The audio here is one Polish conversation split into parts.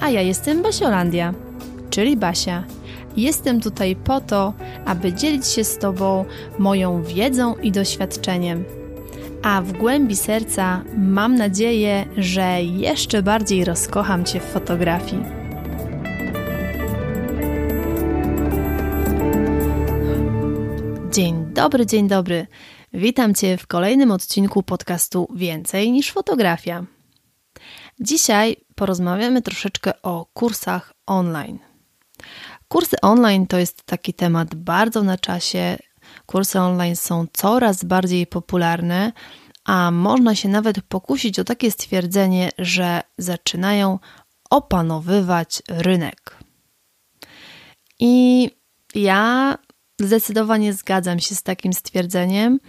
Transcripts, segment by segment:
A ja jestem Basiolandia, czyli Basia. Jestem tutaj po to, aby dzielić się z Tobą moją wiedzą i doświadczeniem. A w głębi serca mam nadzieję, że jeszcze bardziej rozkocham Cię w fotografii. Dzień dobry, dzień dobry. Witam Cię w kolejnym odcinku podcastu Więcej niż fotografia. Dzisiaj porozmawiamy troszeczkę o kursach online. Kursy online to jest taki temat bardzo na czasie. Kursy online są coraz bardziej popularne, a można się nawet pokusić o takie stwierdzenie, że zaczynają opanowywać rynek. I ja Zdecydowanie zgadzam się z takim stwierdzeniem,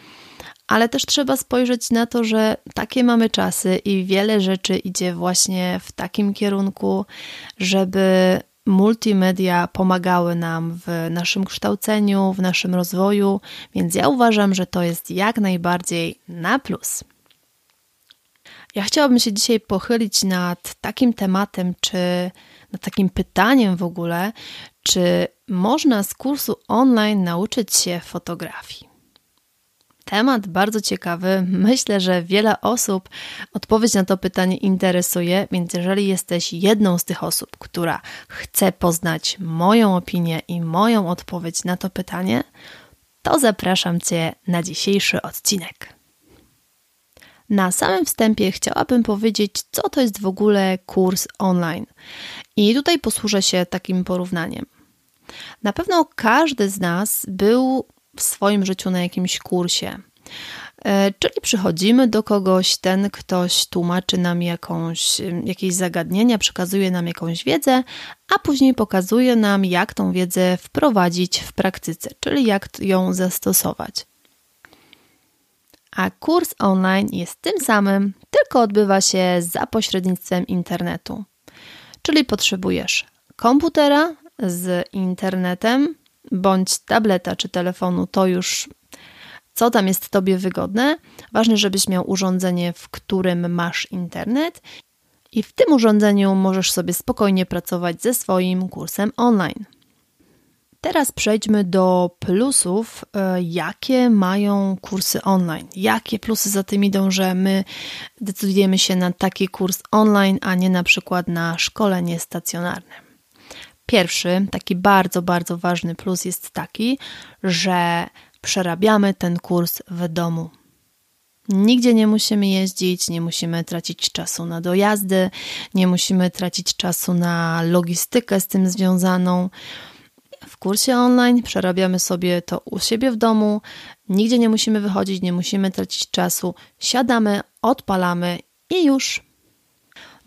ale też trzeba spojrzeć na to, że takie mamy czasy i wiele rzeczy idzie właśnie w takim kierunku, żeby multimedia pomagały nam w naszym kształceniu, w naszym rozwoju, więc ja uważam, że to jest jak najbardziej na plus. Ja chciałabym się dzisiaj pochylić nad takim tematem, czy nad takim pytaniem w ogóle, czy można z kursu online nauczyć się fotografii? Temat bardzo ciekawy. Myślę, że wiele osób odpowiedź na to pytanie interesuje, więc jeżeli jesteś jedną z tych osób, która chce poznać moją opinię i moją odpowiedź na to pytanie, to zapraszam Cię na dzisiejszy odcinek. Na samym wstępie chciałabym powiedzieć, co to jest w ogóle kurs online. I tutaj posłużę się takim porównaniem. Na pewno każdy z nas był w swoim życiu na jakimś kursie. E, czyli przychodzimy do kogoś, ten ktoś tłumaczy nam jakąś, jakieś zagadnienia, przekazuje nam jakąś wiedzę, a później pokazuje nam, jak tą wiedzę wprowadzić w praktyce, czyli jak ją zastosować. A kurs online jest tym samym, tylko odbywa się za pośrednictwem internetu. Czyli potrzebujesz komputera z internetem, bądź tableta czy telefonu, to już co tam jest Tobie wygodne. Ważne, żebyś miał urządzenie, w którym masz internet i w tym urządzeniu możesz sobie spokojnie pracować ze swoim kursem online. Teraz przejdźmy do plusów, e, jakie mają kursy online. Jakie plusy za tym idą, że my decydujemy się na taki kurs online, a nie na przykład na szkolenie stacjonarne. Pierwszy, taki bardzo, bardzo ważny plus jest taki, że przerabiamy ten kurs w domu. Nigdzie nie musimy jeździć, nie musimy tracić czasu na dojazdy, nie musimy tracić czasu na logistykę z tym związaną. W kursie online przerabiamy sobie to u siebie w domu, nigdzie nie musimy wychodzić, nie musimy tracić czasu, siadamy, odpalamy i już.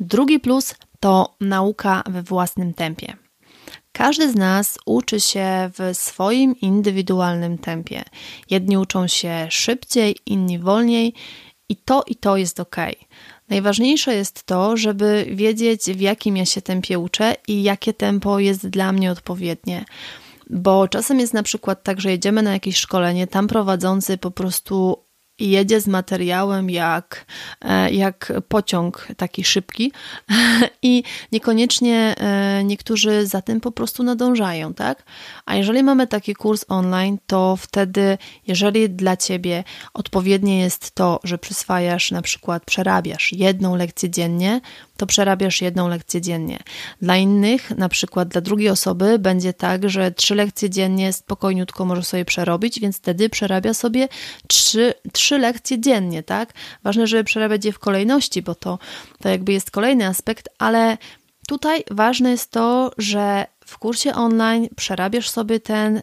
Drugi plus to nauka we własnym tempie. Każdy z nas uczy się w swoim indywidualnym tempie. Jedni uczą się szybciej, inni wolniej, i to i to jest ok. Najważniejsze jest to, żeby wiedzieć, w jakim ja się tempie uczę i jakie tempo jest dla mnie odpowiednie. Bo czasem jest na przykład tak, że jedziemy na jakieś szkolenie, tam prowadzący po prostu jedzie z materiałem jak, e, jak pociąg taki szybki i niekoniecznie e, niektórzy za tym po prostu nadążają, tak? A jeżeli mamy taki kurs online, to wtedy, jeżeli dla Ciebie odpowiednie jest to, że przyswajasz, na przykład przerabiasz jedną lekcję dziennie, to przerabiasz jedną lekcję dziennie. Dla innych, na przykład dla drugiej osoby, będzie tak, że trzy lekcje dziennie spokojniutko może sobie przerobić, więc wtedy przerabia sobie trzy, trzy lekcje dziennie, tak? Ważne, żeby przerabiać je w kolejności, bo to, to jakby jest kolejny aspekt, ale tutaj ważne jest to, że w kursie online przerabiasz sobie ten, yy,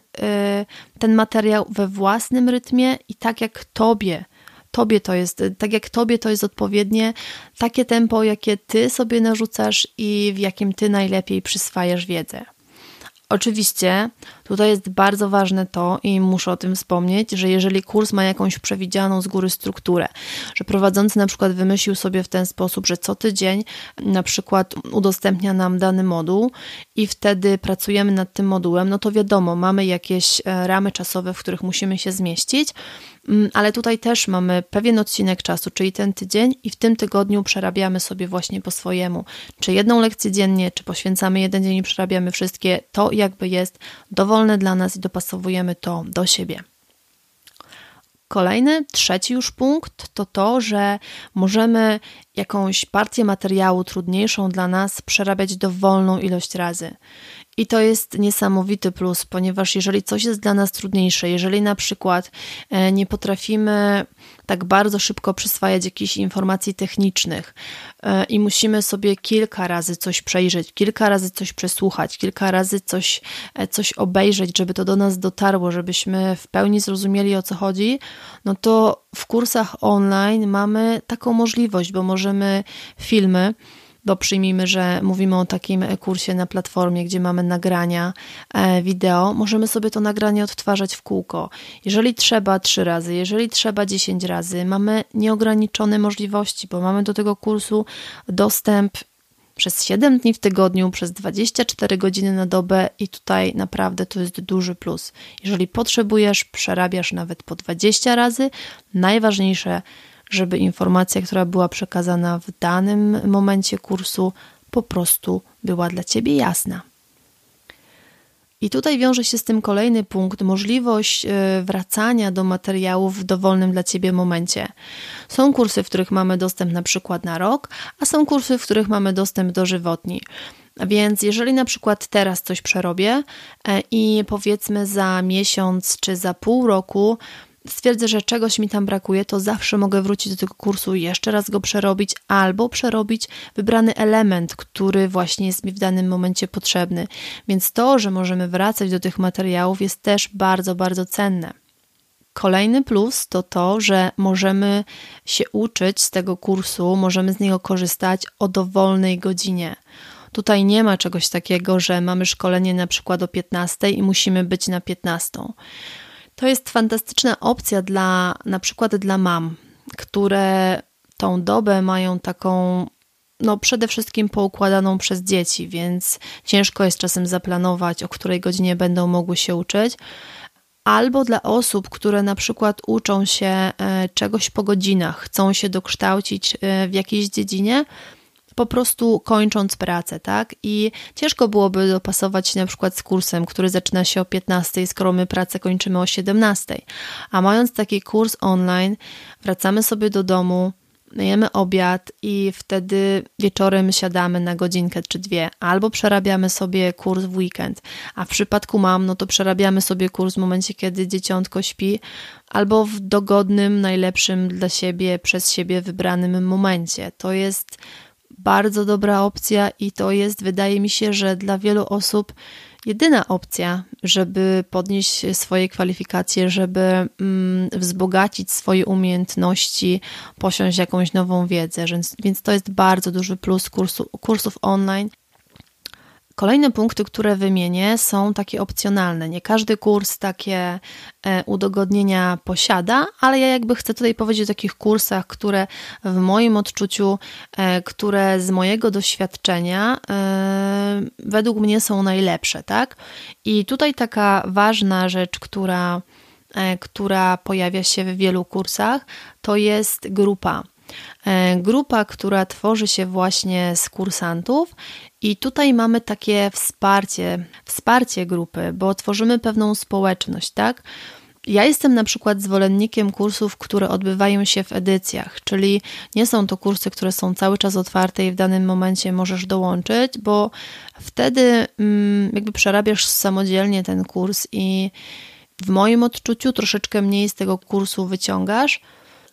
ten materiał we własnym rytmie i tak jak tobie tobie to jest, tak jak tobie to jest odpowiednie, takie tempo, jakie ty sobie narzucasz i w jakim ty najlepiej przyswajasz wiedzę. Oczywiście tutaj jest bardzo ważne to i muszę o tym wspomnieć, że jeżeli kurs ma jakąś przewidzianą z góry strukturę, że prowadzący na przykład wymyślił sobie w ten sposób, że co tydzień na przykład udostępnia nam dany moduł i wtedy pracujemy nad tym modułem, no to wiadomo, mamy jakieś e, ramy czasowe, w których musimy się zmieścić, ale tutaj też mamy pewien odcinek czasu, czyli ten tydzień, i w tym tygodniu przerabiamy sobie właśnie po swojemu. Czy jedną lekcję dziennie, czy poświęcamy jeden dzień i przerabiamy wszystkie, to jakby jest dowolne dla nas i dopasowujemy to do siebie. Kolejny, trzeci już punkt to to, że możemy jakąś partię materiału trudniejszą dla nas przerabiać dowolną ilość razy. I to jest niesamowity plus, ponieważ jeżeli coś jest dla nas trudniejsze, jeżeli na przykład e, nie potrafimy tak bardzo szybko przyswajać jakichś informacji technicznych e, i musimy sobie kilka razy coś przejrzeć, kilka razy coś przesłuchać, kilka razy coś, e, coś obejrzeć, żeby to do nas dotarło, żebyśmy w pełni zrozumieli o co chodzi, no to w kursach online mamy taką możliwość, bo możemy filmy, bo przyjmijmy, że mówimy o takim kursie na platformie, gdzie mamy nagrania e, wideo, możemy sobie to nagranie odtwarzać w kółko. Jeżeli trzeba trzy razy, jeżeli trzeba 10 razy, mamy nieograniczone możliwości, bo mamy do tego kursu dostęp przez 7 dni w tygodniu, przez 24 godziny na dobę i tutaj naprawdę to jest duży plus. Jeżeli potrzebujesz, przerabiasz nawet po 20 razy. Najważniejsze, żeby informacja, która była przekazana w danym momencie kursu, po prostu była dla Ciebie jasna. I tutaj wiąże się z tym kolejny punkt możliwość e, wracania do materiałów w dowolnym dla Ciebie momencie. Są kursy, w których mamy dostęp na przykład na rok, a są kursy, w których mamy dostęp do żywotni. Więc jeżeli na przykład teraz coś przerobię e, i powiedzmy za miesiąc czy za pół roku stwierdzę, że czegoś mi tam brakuje, to zawsze mogę wrócić do tego kursu i jeszcze raz go przerobić, albo przerobić wybrany element, który właśnie jest mi w danym momencie potrzebny. Więc to, że możemy wracać do tych materiałów, jest też bardzo, bardzo cenne. Kolejny plus to to, że możemy się uczyć z tego kursu, możemy z niego korzystać o dowolnej godzinie. Tutaj nie ma czegoś takiego, że mamy szkolenie na przykład o 15 i musimy być na 15. To jest fantastyczna opcja dla na przykład dla mam, które tą dobę mają taką no przede wszystkim poukładaną przez dzieci, więc ciężko jest czasem zaplanować, o której godzinie będą mogły się uczyć. Albo dla osób, które na przykład uczą się e, czegoś po godzinach, chcą się dokształcić e, w jakiejś dziedzinie, po prostu kończąc pracę, tak? I ciężko byłoby dopasować się na przykład z kursem, który zaczyna się o 15, skoro my pracę kończymy o 17. A mając taki kurs online, wracamy sobie do domu, jemy obiad i wtedy wieczorem siadamy na godzinkę czy dwie, albo przerabiamy sobie kurs w weekend, a w przypadku mam, no to przerabiamy sobie kurs w momencie, kiedy dzieciątko śpi, albo w dogodnym, najlepszym dla siebie, przez siebie wybranym momencie. To jest bardzo dobra opcja i to jest, wydaje mi się, że dla wielu osób jedyna opcja, żeby podnieść swoje kwalifikacje, żeby mm, wzbogacić swoje umiejętności, posiąść jakąś nową wiedzę. Więc, więc to jest bardzo duży plus kursu, kursów online. Kolejne punkty, które wymienię, są takie opcjonalne. Nie każdy kurs takie e, udogodnienia posiada, ale ja jakby chcę tutaj powiedzieć o takich kursach, które w moim odczuciu, e, które z mojego doświadczenia e, według mnie są najlepsze, tak? I tutaj taka ważna rzecz, która, która pojawia się w wielu kursach, to jest grupa. Grupa, która tworzy się właśnie z kursantów i tutaj mamy takie wsparcie, wsparcie grupy, bo tworzymy pewną społeczność, tak? Ja jestem na przykład zwolennikiem kursów, które odbywają się w edycjach, czyli nie są to kursy, które są cały czas otwarte i w danym momencie możesz dołączyć, bo wtedy mm, jakby przerabiasz samodzielnie ten kurs i w moim odczuciu troszeczkę mniej z tego kursu wyciągasz,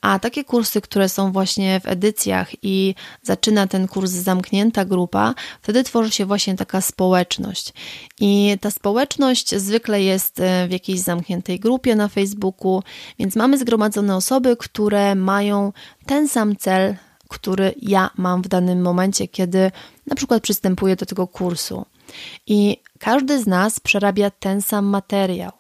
A takie kursy, które są właśnie w edycjach i zaczyna ten kurs zamknięta grupa, wtedy tworzy się właśnie taka społeczność. I ta społeczność zwykle jest e, w jakiejś zamkniętej grupie na Facebooku, więc mamy zgromadzone osoby, które mają ten sam cel, który ja mam w danym momencie, kiedy na przykład przystępuję do tego kursu. I każdy z nas przerabia ten sam materiał,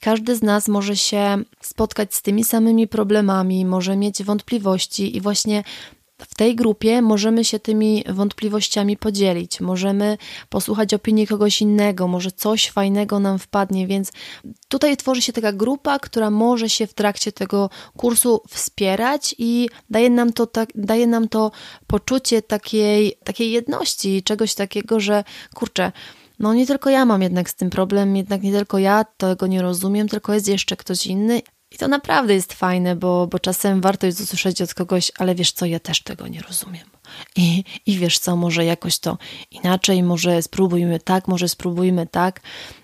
każdy z nas może się spotkać z tymi samymi problemami, może mieć wątpliwości, i właśnie w tej grupie możemy się tymi wątpliwościami podzielić, możemy posłuchać opinii kogoś innego, może coś fajnego nam wpadnie, więc tutaj tworzy się taka grupa, która może się w trakcie tego kursu wspierać i daje nam to, tak, daje nam to poczucie takiej, takiej jedności, czegoś takiego, że kurczę, no nie tylko ja mam jednak z tym problem, jednak nie tylko ja tego nie rozumiem, tylko jest jeszcze ktoś inny i to naprawdę jest fajne, bo, bo czasem warto jest usłyszeć od kogoś, ale wiesz co, ja też tego nie rozumiem. I, I wiesz co, może jakoś to inaczej, może spróbujmy tak, może spróbujmy tak,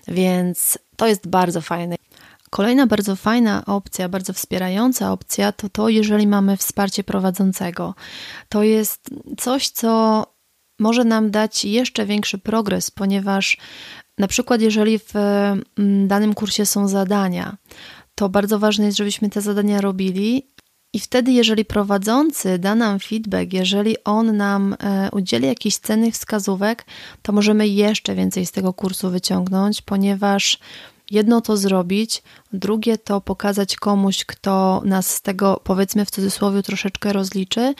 więc to jest bardzo fajne. Kolejna bardzo fajna opcja, bardzo wspierająca opcja to to, jeżeli mamy wsparcie prowadzącego. To jest coś, co może nam dać jeszcze większy progres, ponieważ na przykład jeżeli w mm, danym kursie są zadania, to bardzo ważne jest, żebyśmy te zadania robili. I wtedy, jeżeli prowadzący da nam feedback, jeżeli on nam e, udzieli jakichś cennych wskazówek, to możemy jeszcze więcej z tego kursu wyciągnąć, ponieważ jedno to zrobić, drugie to pokazać komuś, kto nas z tego, powiedzmy w cudzysłowie, troszeczkę rozliczy.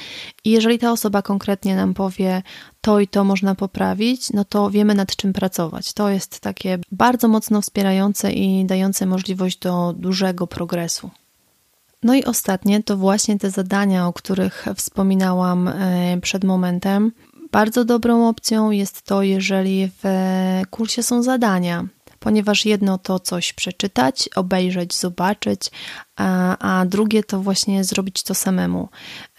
I jeżeli ta osoba konkretnie nam powie, to i to można poprawić, no to wiemy nad czym pracować. To jest takie bardzo mocno wspierające i dające możliwość do dużego progresu. No i ostatnie to właśnie te zadania, o których wspominałam e, przed momentem. Bardzo dobrą opcją jest to, jeżeli w kursie są zadania, ponieważ jedno to coś przeczytać, obejrzeć, zobaczyć, a, drugie to właśnie zrobić to samemu.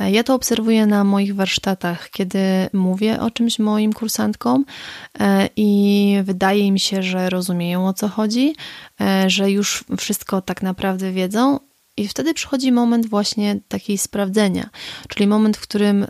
E, ja to obserwuję na moich warsztatach, kiedy mówię o czymś moim kursantkom e, i wydaje mi się, że rozumieją o co chodzi, e, że już wszystko tak naprawdę wiedzą, i wtedy przychodzi moment właśnie takiej sprawdzenia, czyli moment, w którym y,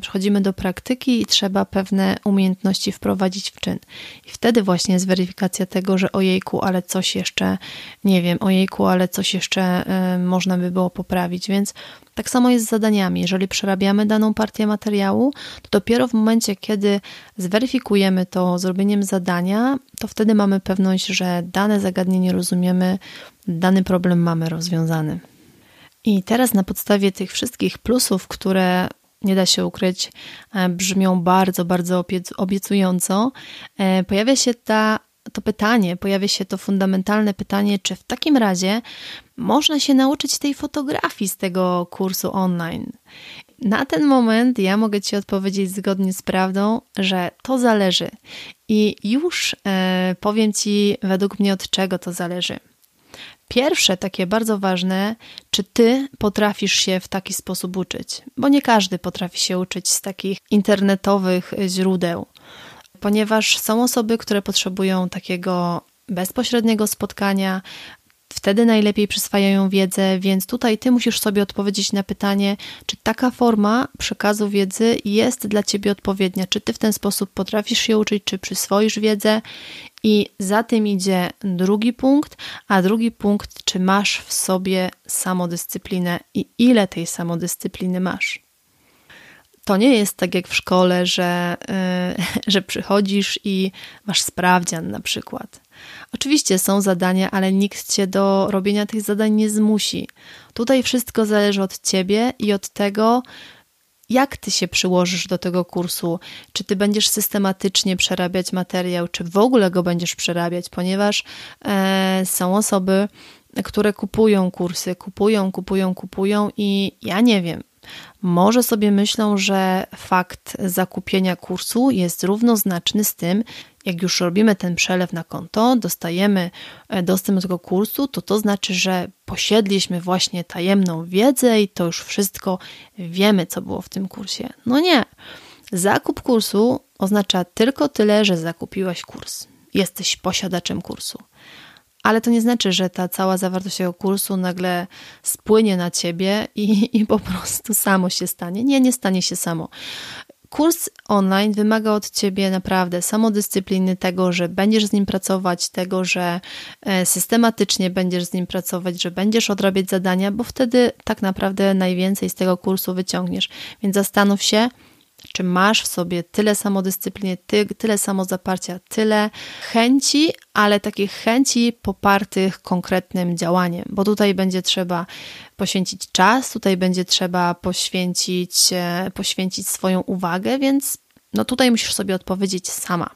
przechodzimy do praktyki i trzeba pewne umiejętności wprowadzić w czyn. I wtedy właśnie jest weryfikacja tego, że ojejku, ale coś jeszcze, nie wiem, ojejku, ale coś jeszcze y, można by było poprawić. Więc tak samo jest z zadaniami. Jeżeli przerabiamy daną partię materiału, to dopiero w momencie, kiedy zweryfikujemy to zrobieniem zadania, to wtedy mamy pewność, że dane zagadnienie rozumiemy, dany problem mamy rozwiązany. I teraz na podstawie tych wszystkich plusów, które nie da się ukryć, e, brzmią bardzo, bardzo obiecująco, e, pojawia się ta, to pytanie, pojawia się to fundamentalne pytanie, czy w takim razie można się nauczyć tej fotografii z tego kursu online. Na ten moment ja mogę Ci odpowiedzieć zgodnie z prawdą, że to zależy. I już e, powiem Ci według mnie od czego to zależy. Pierwsze, takie bardzo ważne, czy ty potrafisz się w taki sposób uczyć, bo nie każdy potrafi się uczyć z takich internetowych źródeł, ponieważ są osoby, które potrzebują takiego bezpośredniego spotkania, wtedy najlepiej przyswajają wiedzę, więc tutaj ty musisz sobie odpowiedzieć na pytanie, czy taka forma przekazu wiedzy jest dla ciebie odpowiednia, czy ty w ten sposób potrafisz się uczyć, czy przyswoisz wiedzę. I za tym idzie drugi punkt, a drugi punkt, czy masz w sobie samodyscyplinę i ile tej samodyscypliny masz. To nie jest tak jak w szkole, że, yy, że przychodzisz i masz sprawdzian na przykład. Oczywiście są zadania, ale nikt cię do robienia tych zadań nie zmusi. Tutaj wszystko zależy od ciebie i od tego, jak ty się przyłożysz do tego kursu, czy ty będziesz systematycznie przerabiać materiał, czy w ogóle go będziesz przerabiać, ponieważ e, są osoby, które kupują kursy, kupują, kupują, kupują i ja nie wiem, może sobie myślą, że fakt zakupienia kursu jest równoznaczny z tym, jak już robimy ten przelew na konto, dostajemy e, dostęp do tego kursu, to to znaczy, że posiedliśmy właśnie tajemną wiedzę i to już wszystko wiemy, co było w tym kursie. No nie. Zakup kursu oznacza tylko tyle, że zakupiłeś kurs. Jesteś posiadaczem kursu. ale to nie znaczy, że ta cała zawartość tego kursu nagle spłynie na ciebie i, i po prostu samo się stanie. Nie, nie stanie się samo. Kurs online wymaga od ciebie naprawdę samodyscypliny, tego, że będziesz z nim pracować, tego, że e, systematycznie będziesz z nim pracować, że będziesz odrabiać zadania, bo wtedy tak naprawdę najwięcej z tego kursu wyciągniesz. Więc zastanów się, czy masz w sobie tyle samodyscypliny, ty, tyle samozaparcia, tyle chęci, ale takich chęci popartych konkretnym działaniem, bo tutaj będzie trzeba poświęcić czas, tutaj będzie trzeba poświęcić, e, poświęcić swoją uwagę, więc no tutaj musisz sobie odpowiedzieć sama.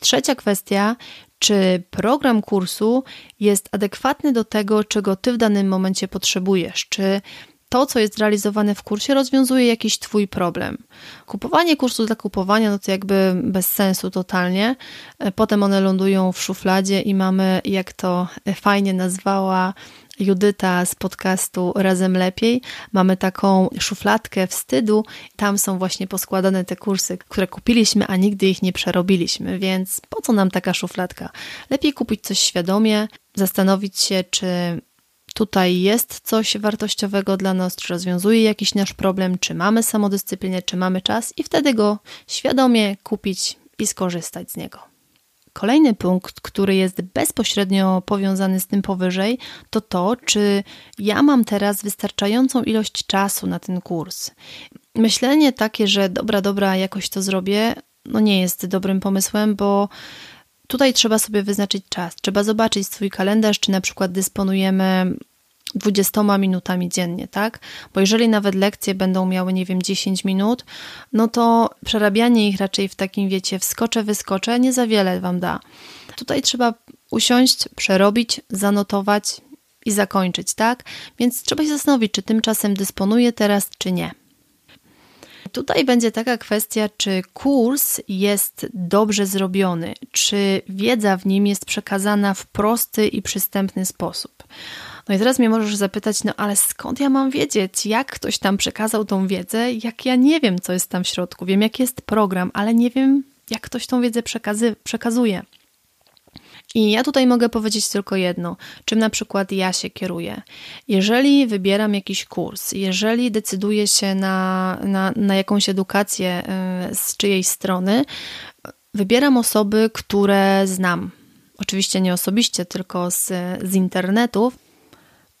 Trzecia kwestia, czy program kursu jest adekwatny do tego, czego ty w danym momencie potrzebujesz, czy to, co jest realizowane w kursie, rozwiązuje jakiś Twój problem. Kupowanie kursu dla kupowania, no to jakby bez sensu totalnie. E, potem one lądują w szufladzie i mamy, jak to fajnie nazwała Judyta z podcastu Razem Lepiej. Mamy taką szufladkę wstydu. Tam są właśnie poskładane te kursy, które kupiliśmy, a nigdy ich nie przerobiliśmy. Więc po co nam taka szufladka? Lepiej kupić coś świadomie, zastanowić się, czy tutaj jest coś wartościowego dla nas, czy rozwiązuje jakiś nasz problem, czy mamy samodyscyplinę, czy mamy czas i wtedy go świadomie kupić i skorzystać z niego. Kolejny punkt, który jest bezpośrednio powiązany z tym powyżej, to to, czy ja mam teraz wystarczającą ilość czasu na ten kurs. Myślenie takie, że dobra, dobra, jakoś to zrobię, no nie jest dobrym pomysłem, bo Tutaj trzeba sobie wyznaczyć czas. Trzeba zobaczyć swój kalendarz, czy na przykład dysponujemy 20 minutami dziennie, tak? Bo jeżeli nawet lekcje będą miały, nie wiem, 10 minut, no to przerabianie ich raczej w takim, wiecie, wskoczę, wyskoczę, nie za wiele wam da. Tutaj trzeba usiąść, przerobić, zanotować i zakończyć, tak? Więc trzeba się zastanowić, czy tymczasem dysponuję teraz, czy nie. Tutaj będzie taka kwestia, czy kurs jest dobrze zrobiony, czy wiedza w nim jest przekazana w prosty i przystępny sposób. No i teraz mnie możesz zapytać, no ale skąd ja mam wiedzieć, jak ktoś tam przekazał tą wiedzę, jak ja nie wiem, co jest tam w środku. Wiem, jaki jest program, ale nie wiem, jak ktoś tą wiedzę przekazy- przekazuje. I ja tutaj mogę powiedzieć tylko jedno, czym na przykład ja się kieruję. Jeżeli wybieram jakiś kurs, jeżeli decyduję się na, na, na jakąś edukację y, z czyjejś strony, wybieram osoby, które znam. Oczywiście nie osobiście, tylko z, z internetów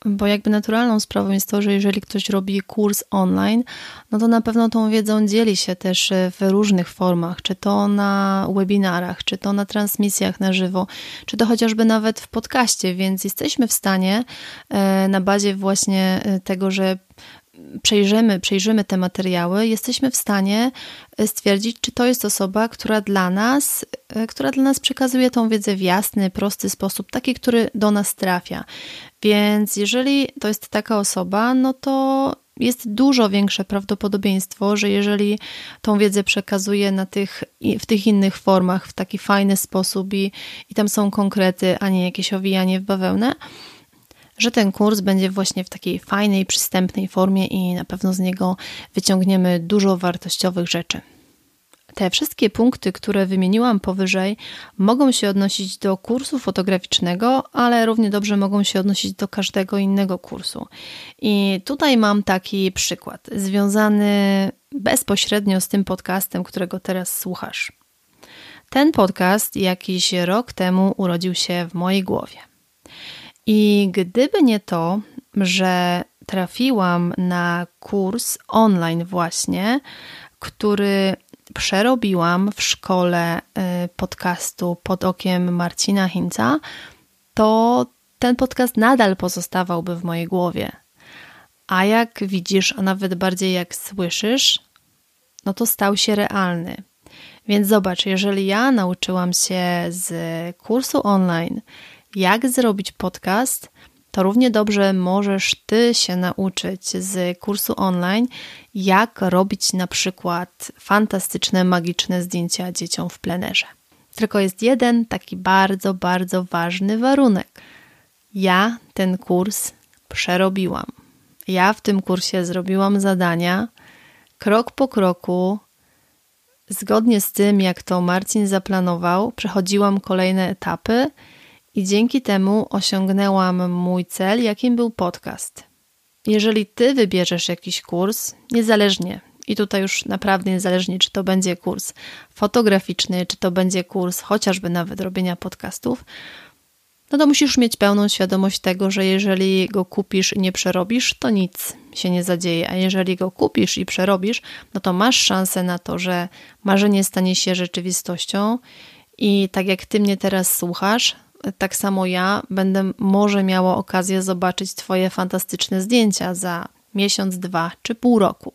bo jakby naturalną sprawą jest to, że jeżeli ktoś robi kurs online, no to na pewno tą wiedzą dzieli się też w różnych formach, czy to na webinarach, czy to na transmisjach na żywo, czy to chociażby nawet w podcaście, więc jesteśmy w stanie e, na bazie właśnie e, tego, że przejrzymy, przejrzymy te materiały, jesteśmy w stanie e, stwierdzić, czy to jest osoba, która dla nas, która dla nas przekazuje tą wiedzę w jasny, prosty sposób, taki, który do nas trafia. Więc jeżeli to jest taka osoba, no to jest dużo większe prawdopodobieństwo, że jeżeli tą wiedzę przekazuje na tych, w tych innych formach, w taki fajny sposób i, i tam są konkrety, a nie jakieś owijanie w bawełnę, że ten kurs będzie właśnie w takiej fajnej, przystępnej formie i na pewno z niego wyciągniemy dużo wartościowych rzeczy. Te wszystkie punkty, które wymieniłam powyżej, mogą się odnosić do kursu fotograficznego, ale równie dobrze mogą się odnosić do każdego innego kursu. I tutaj mam taki przykład, związany bezpośrednio z tym podcastem, którego teraz słuchasz. Ten podcast jakiś rok temu urodził się w mojej głowie. I gdyby nie to, że trafiłam na kurs online, właśnie, który przerobiłam w szkole y, podcastu pod okiem Marcina Hinca, to ten podcast nadal pozostawałby w mojej głowie. A jak widzisz, a nawet bardziej jak słyszysz, no to stał się realny. Więc zobacz, jeżeli ja nauczyłam się z kursu online, jak zrobić podcast, to równie dobrze możesz Ty się nauczyć z kursu online, jak robić na przykład fantastyczne, magiczne zdjęcia dzieciom w plenerze. Tylko jest jeden taki bardzo, bardzo ważny warunek. Ja ten kurs przerobiłam. Ja w tym kursie zrobiłam zadania krok po kroku, zgodnie z tym, jak to Marcin zaplanował, przechodziłam kolejne etapy I dzięki temu osiągnęłam mój cel, jakim był podcast. Jeżeli ty wybierzesz jakiś kurs, niezależnie, i tutaj już naprawdę niezależnie, czy to będzie kurs fotograficzny, czy to będzie kurs chociażby nawet robienia podcastów, no to musisz mieć pełną świadomość tego, że jeżeli go kupisz i nie przerobisz, to nic się nie zadzieje, a jeżeli go kupisz i przerobisz, no to masz szansę na to, że marzenie stanie się rzeczywistością i tak jak ty mnie teraz słuchasz, tak samo ja będę może miała okazję zobaczyć Twoje fantastyczne zdjęcia za miesiąc, dwa czy pół roku.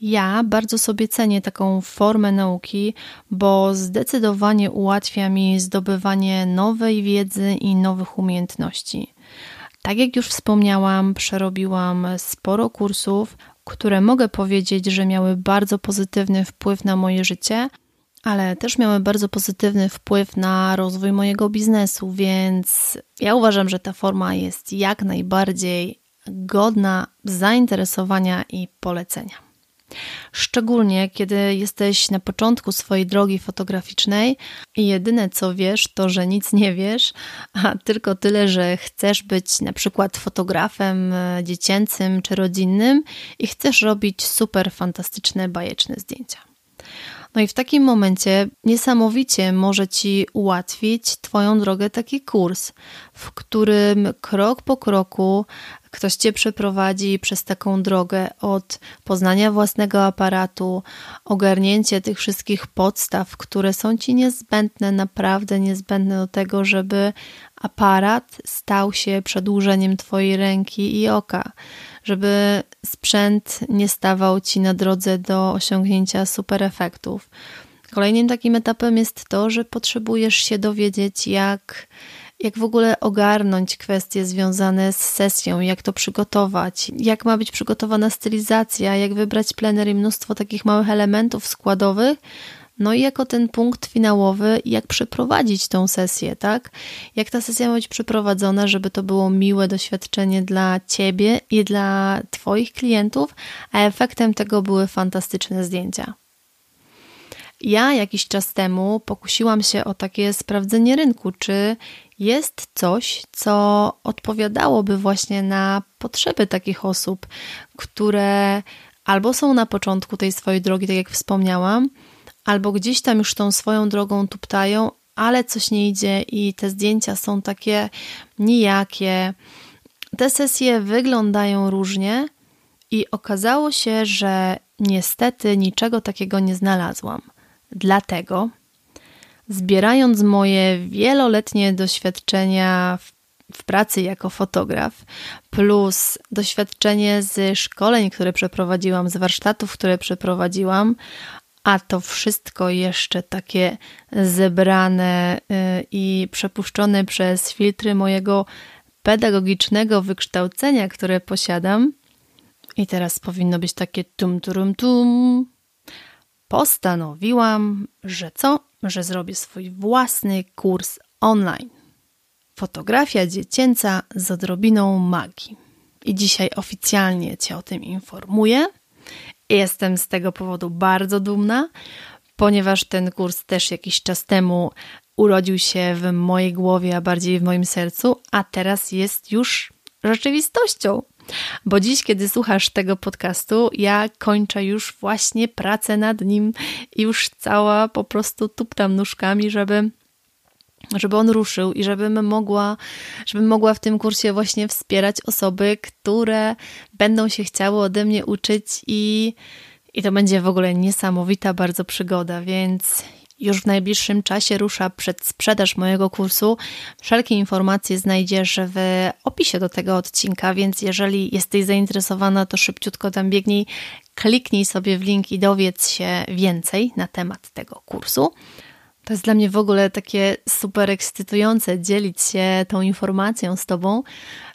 Ja bardzo sobie cenię taką formę nauki, bo zdecydowanie ułatwia mi zdobywanie nowej wiedzy i nowych umiejętności. Tak jak już wspomniałam, przerobiłam sporo kursów, które mogę powiedzieć, że miały bardzo pozytywny wpływ na moje życie, ale też miały bardzo pozytywny wpływ na rozwój mojego biznesu, więc ja uważam, że ta forma jest jak najbardziej godna zainteresowania i polecenia. Szczególnie kiedy jesteś na początku swojej drogi fotograficznej i jedyne co wiesz, to że nic nie wiesz, a tylko tyle, że chcesz być na przykład fotografem e, dziecięcym czy rodzinnym i chcesz robić super fantastyczne, bajeczne zdjęcia. No i w takim momencie niesamowicie może Ci ułatwić Twoją drogę taki kurs, w którym krok po kroku ktoś Cię przeprowadzi przez taką drogę od poznania własnego aparatu, ogarnięcie tych wszystkich podstaw, które są Ci niezbędne, naprawdę niezbędne do tego, żeby aparat stał się przedłużeniem Twojej ręki i oka, żeby sprzęt nie stawał Ci na drodze do osiągnięcia super efektów. Kolejnym takim etapem jest to, że potrzebujesz się dowiedzieć, jak jak w ogóle ogarnąć kwestie związane z sesją, jak to przygotować, jak ma być przygotowana stylizacja, jak wybrać plener i mnóstwo takich małych elementów składowych. No i jako ten punkt finałowy, jak przeprowadzić tą sesję, tak? Jak ta sesja ma być przeprowadzona, żeby to było miłe doświadczenie dla ciebie i dla twoich klientów, a efektem tego były fantastyczne zdjęcia. Ja jakiś czas temu pokusiłam się o takie sprawdzenie rynku, czy jest coś, co odpowiadałoby właśnie na potrzeby takich osób, które albo są na początku tej swojej drogi, tak jak wspomniałam, albo gdzieś tam już tą swoją drogą tuptają, ale coś nie idzie i te zdjęcia są takie nijakie. Te sesje wyglądają różnie i okazało się, że niestety niczego takiego nie znalazłam. Dlatego, zbierając moje wieloletnie doświadczenia w, w, pracy jako fotograf, plus doświadczenie z szkoleń, które przeprowadziłam, z warsztatów, które przeprowadziłam, a to wszystko jeszcze takie zebrane y, i przepuszczone przez filtry mojego pedagogicznego wykształcenia, które posiadam. I teraz powinno być takie tum tum tum postanowiłam, że co? Że zrobię swój własny kurs online. Fotografia dziecięca z odrobiną magii. I dzisiaj oficjalnie Cię o tym informuję. Jestem z tego powodu bardzo dumna, ponieważ ten kurs też jakiś czas temu urodził się w mojej głowie, a bardziej w moim sercu, a teraz jest już rzeczywistością. Bo dziś, kiedy słuchasz tego podcastu, ja kończę już właśnie pracę nad nim i już cała po prostu tuptam nóżkami, żeby żeby on ruszył i żebym mogła, żebym mogła w tym kursie właśnie wspierać osoby, które będą się chciały ode mnie uczyć i, i to będzie w ogóle niesamowita bardzo przygoda, więc już w najbliższym czasie rusza przedsprzedaż mojego kursu. Wszelkie informacje znajdziesz w opisie do tego odcinka, więc jeżeli jesteś zainteresowana, to szybciutko tam biegnij, kliknij sobie w link i dowiedz się więcej na temat tego kursu. To jest dla mnie w ogóle takie super ekscytujące dzielić się tą informacją z Tobą.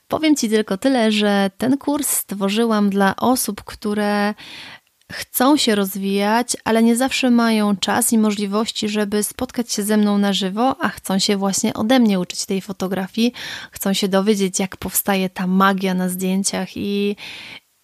Powiem Ci tylko tyle, że ten kurs stworzyłam dla osób, które chcą się rozwijać, ale nie zawsze mają czas i możliwości, żeby spotkać się ze mną na żywo, a chcą się właśnie ode mnie uczyć tej fotografii, chcą się dowiedzieć, jak powstaje ta magia na zdjęciach i,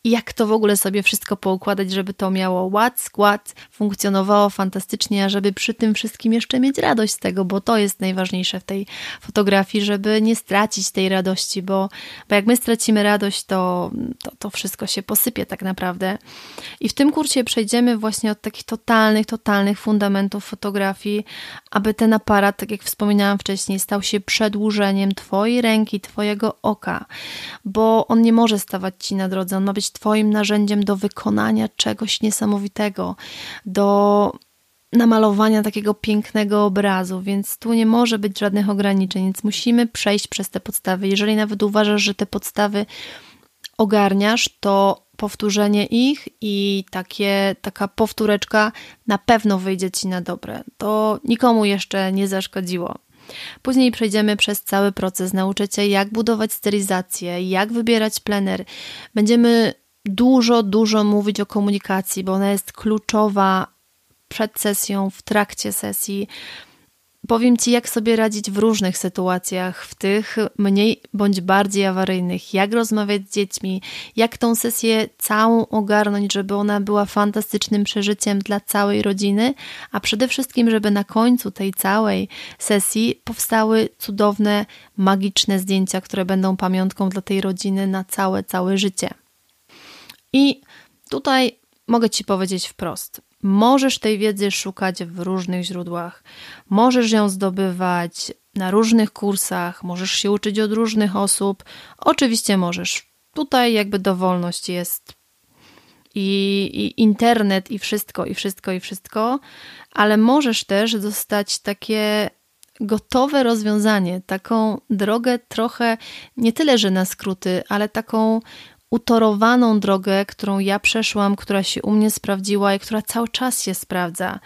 jak to w ogóle sobie wszystko poukładać, żeby to miało ład, skład, funkcjonowało fantastycznie, a żeby przy tym wszystkim jeszcze mieć radość z tego, bo to jest najważniejsze w tej fotografii, żeby nie stracić tej radości, bo, bo jak my stracimy radość, to, to, to wszystko się posypie tak naprawdę. I w tym kursie przejdziemy właśnie od takich totalnych, totalnych fundamentów fotografii, aby ten aparat, tak jak wspominałam wcześniej, stał się przedłużeniem Twojej ręki, Twojego oka, bo on nie może stawać Ci na drodze, on ma być Twoim narzędziem do wykonania czegoś niesamowitego, do namalowania takiego pięknego obrazu, więc tu nie może być żadnych ograniczeń, więc musimy przejść przez te podstawy. Jeżeli nawet uważasz, że te podstawy ogarniasz, to powtórzenie ich i takie, taka powtóreczka na pewno wyjdzie ci na dobre. To nikomu jeszcze nie zaszkodziło. Później przejdziemy przez cały proces, nauczę Cię, jak budować stylizację, jak wybierać plener. Będziemy dużo, dużo mówić o komunikacji, bo ona jest kluczowa przed sesją, w trakcie sesji. Powiem Ci, jak sobie radzić w różnych sytuacjach, w tych mniej bądź bardziej awaryjnych, jak rozmawiać z dziećmi, jak tą sesję całą ogarnąć, żeby ona była fantastycznym przeżyciem dla całej rodziny, a przede wszystkim, żeby na końcu tej całej sesji powstały cudowne, magiczne zdjęcia, które będą pamiątką dla tej rodziny na całe, całe życie. I tutaj mogę Ci powiedzieć wprost. Możesz tej wiedzy szukać w różnych źródłach, możesz ją zdobywać na różnych kursach, możesz się uczyć od różnych osób. Oczywiście możesz. Tutaj jakby dowolność jest i, i, internet, i wszystko, i wszystko, i wszystko, ale możesz też dostać takie gotowe rozwiązanie, taką drogę trochę nie tyle, że na skróty, ale taką utorowaną drogę, którą ja przeszłam, która się u mnie sprawdziła i która cały czas się sprawdza.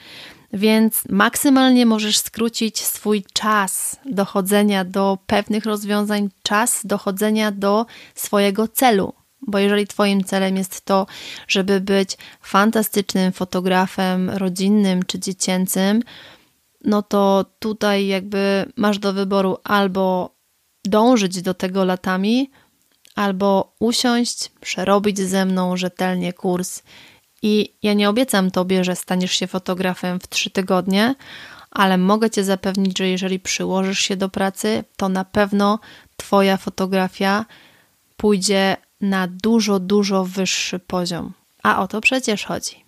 Więc maksymalnie możesz skrócić swój czas dochodzenia do pewnych rozwiązań, czas dochodzenia do swojego celu. Bo jeżeli Twoim celem jest to, żeby być fantastycznym fotografem rodzinnym czy dziecięcym, no to tutaj jakby masz do wyboru albo dążyć do tego latami, albo usiąść, przerobić ze mną rzetelnie kurs. I ja nie obiecam tobie, że staniesz się fotografem w trzy tygodnie, ale mogę cię zapewnić, że jeżeli przyłożysz się do pracy, to na pewno twoja fotografia pójdzie na dużo, dużo wyższy poziom. A o to przecież chodzi.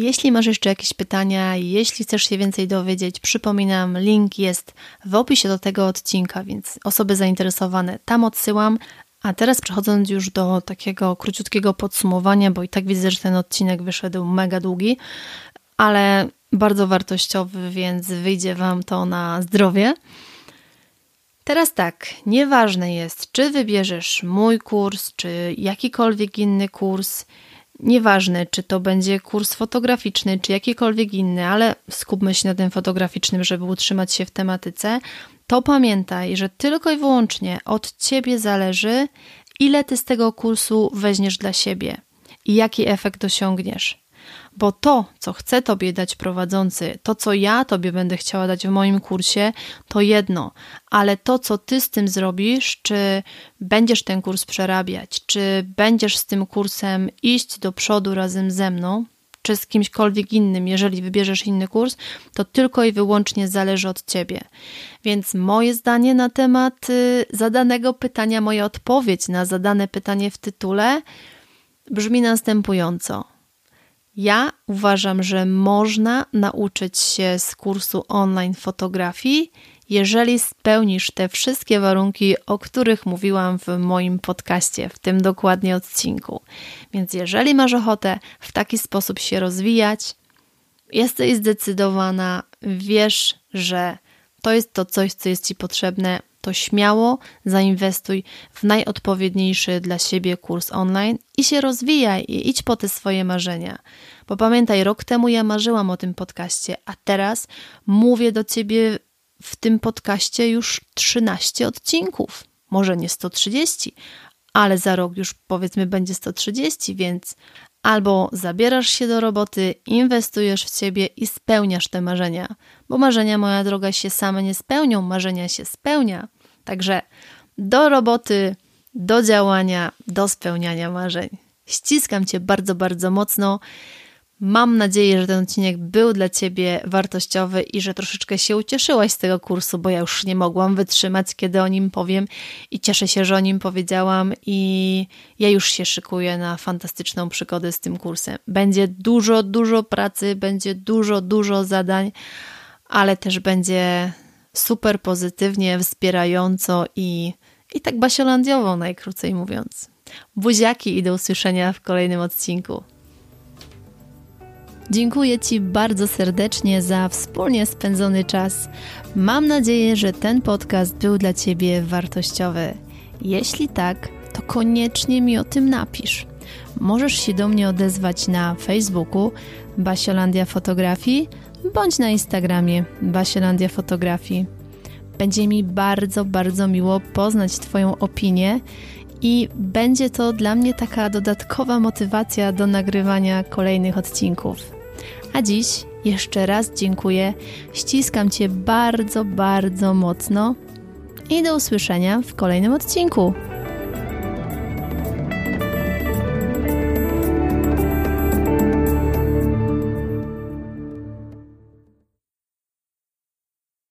Jeśli masz jeszcze jakieś pytania, jeśli chcesz się więcej dowiedzieć, przypominam, link jest w opisie do tego odcinka, więc osoby zainteresowane tam odsyłam. A teraz przechodząc już do takiego króciutkiego podsumowania, bo i tak widzę, że ten odcinek wyszedł mega długi, ale bardzo wartościowy, więc wyjdzie Wam to na zdrowie. Teraz tak, nieważne jest, czy wybierzesz mój kurs, czy jakikolwiek inny kurs, Nieważne, czy to będzie kurs fotograficzny, czy jakikolwiek inny, ale skupmy się na tym fotograficznym, żeby utrzymać się w tematyce, to pamiętaj, że tylko i wyłącznie od ciebie zależy, ile ty z tego kursu weźmiesz dla siebie i jaki efekt osiągniesz. Bo to, co chce Tobie dać prowadzący, to, co ja Tobie będę chciała dać w moim kursie, to jedno, ale to, co Ty z tym zrobisz, czy będziesz ten kurs przerabiać, czy będziesz z tym kursem iść do przodu razem ze mną, czy z kimśkolwiek innym, jeżeli wybierzesz inny kurs, to tylko i wyłącznie zależy od ciebie. Więc moje zdanie na temat y, zadanego pytania, moja odpowiedź na zadane pytanie w tytule brzmi następująco. Ja uważam, że można nauczyć się z kursu online fotografii, jeżeli spełnisz te wszystkie warunki, o których mówiłam w moim podcaście, w tym dokładnie odcinku. Więc jeżeli masz ochotę w taki sposób się rozwijać, jesteś zdecydowana, wiesz, że to jest to coś, co jest Ci potrzebne, to śmiało zainwestuj w najodpowiedniejszy dla siebie kurs online i się rozwijaj i idź po te swoje marzenia. Bo pamiętaj, rok temu ja marzyłam o tym podcaście, a teraz mówię do ciebie w tym podcaście już 13 odcinków. Może nie 130, ale za rok już powiedzmy będzie 130, więc albo zabierasz się do roboty, inwestujesz w siebie i spełniasz te marzenia, bo marzenia, moja droga, się same nie spełnią, marzenia się spełnia. Także do roboty, do działania, do spełniania marzeń. Ściskam Cię bardzo, bardzo mocno. Mam nadzieję, że ten odcinek był dla Ciebie wartościowy i że troszeczkę się ucieszyłaś z tego kursu, bo ja już nie mogłam wytrzymać, kiedy o nim powiem i cieszę się, że o nim powiedziałam i ja już się szykuję na fantastyczną przygodę z tym kursem. Będzie dużo, dużo pracy, będzie dużo, dużo zadań, ale też będzie super pozytywnie, wspierająco i, i tak basiolandiowo najkrócej mówiąc. Buziaki i do usłyszenia w kolejnym odcinku. Dziękuję Ci bardzo serdecznie za wspólnie spędzony czas. Mam nadzieję, że ten podcast był dla Ciebie wartościowy. Jeśli tak, to koniecznie mi o tym napisz. Możesz się do mnie odezwać na Facebooku Basiolandia Fotografii bądź na Instagramie Basiolandia Fotografii. Będzie mi bardzo, bardzo miło poznać Twoją opinię i będzie to dla mnie taka dodatkowa motywacja do nagrywania kolejnych odcinków. A dziś jeszcze raz dziękuję, ściskam Cię bardzo, bardzo mocno i do usłyszenia w kolejnym odcinku.